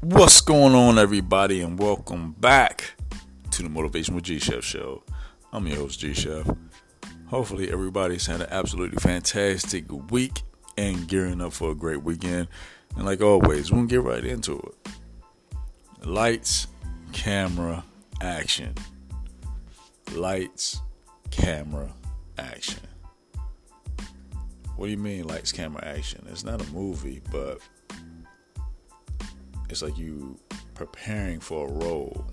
What's going on, everybody, and welcome back to the Motivation with G Chef Show. I'm your host, G Chef. Hopefully, everybody's had an absolutely fantastic week and gearing up for a great weekend. And like always, we'll get right into it. Lights, camera, action. Lights, camera, action. What do you mean, lights, camera, action? It's not a movie, but it's like you preparing for a role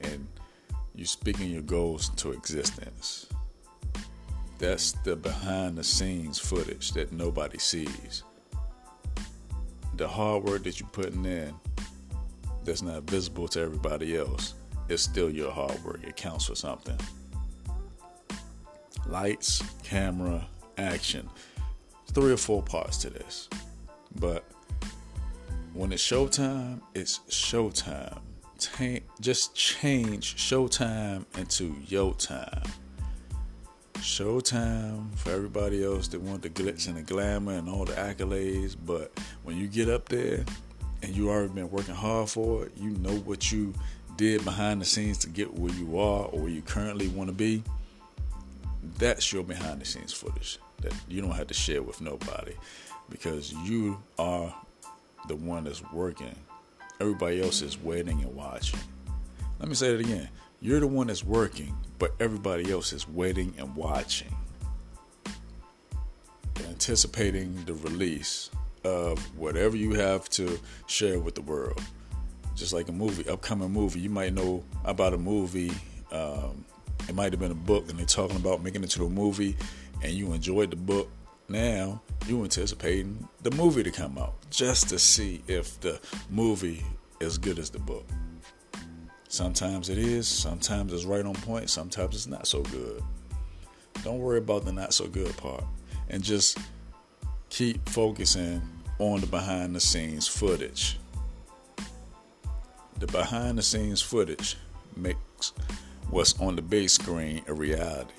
and you speaking your goals into existence. That's the behind the scenes footage that nobody sees. The hard work that you're putting in that's not visible to everybody else is still your hard work. It counts for something. Lights, camera, action. Three or four parts to this. But when it's showtime, it's showtime. just change showtime into yo time. Showtime for everybody else that want the glitz and the glamour and all the accolades, but when you get up there and you already been working hard for it, you know what you did behind the scenes to get where you are or where you currently want to be. That's your behind the scenes footage that you don't have to share with nobody because you are the one that's working. Everybody else is waiting and watching. Let me say it again. You're the one that's working, but everybody else is waiting and watching. Anticipating the release of whatever you have to share with the world. Just like a movie, upcoming movie. You might know about a movie. Um, it might have been a book, and they're talking about making it to a movie, and you enjoyed the book now you anticipating the movie to come out just to see if the movie is good as the book. Sometimes it is, sometimes it's right on point, sometimes it's not so good. Don't worry about the not so good part and just keep focusing on the behind the scenes footage. The behind the scenes footage makes what's on the big screen a reality.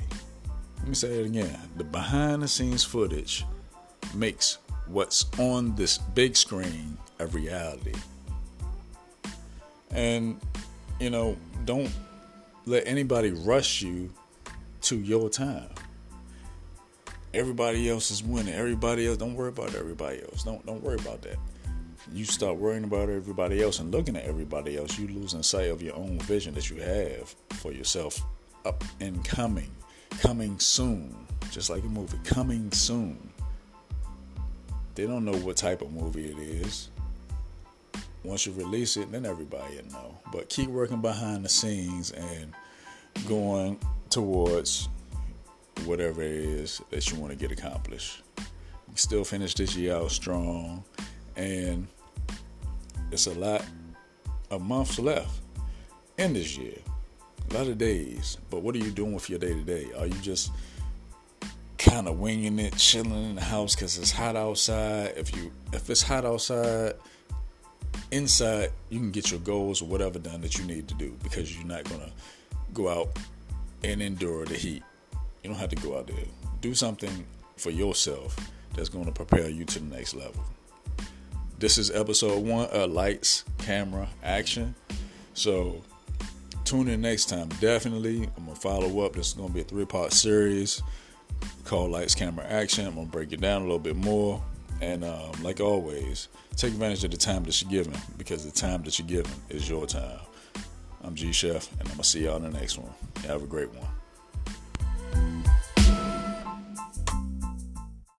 Let me say it again. The behind the scenes footage makes what's on this big screen a reality. And, you know, don't let anybody rush you to your time. Everybody else is winning. Everybody else, don't worry about everybody else. Don't don't worry about that. You start worrying about everybody else and looking at everybody else, you losing sight of your own vision that you have for yourself up and coming coming soon, just like a movie, coming soon. They don't know what type of movie it is. Once you release it, then everybody will know. But keep working behind the scenes and going towards whatever it is that you want to get accomplished. still finish this year out strong, and it's a lot of months left in this year a lot of days. But what are you doing with your day to day? Are you just kind of winging it, chilling in the house because it's hot outside? If you if it's hot outside, inside you can get your goals or whatever done that you need to do because you're not gonna go out and endure the heat. You don't have to go out there. Do something for yourself that's going to prepare you to the next level. This is episode one of Lights, Camera, Action. So tune in next time. Definitely, I'm gonna follow up. This is gonna be a three part series called Lights, Camera, Action. I'm gonna break it down a little bit more. And um, like always, take advantage of the time that you're given because the time that you're given is your time. I'm G Chef, and I'm gonna see y'all in the next one. Have a great one.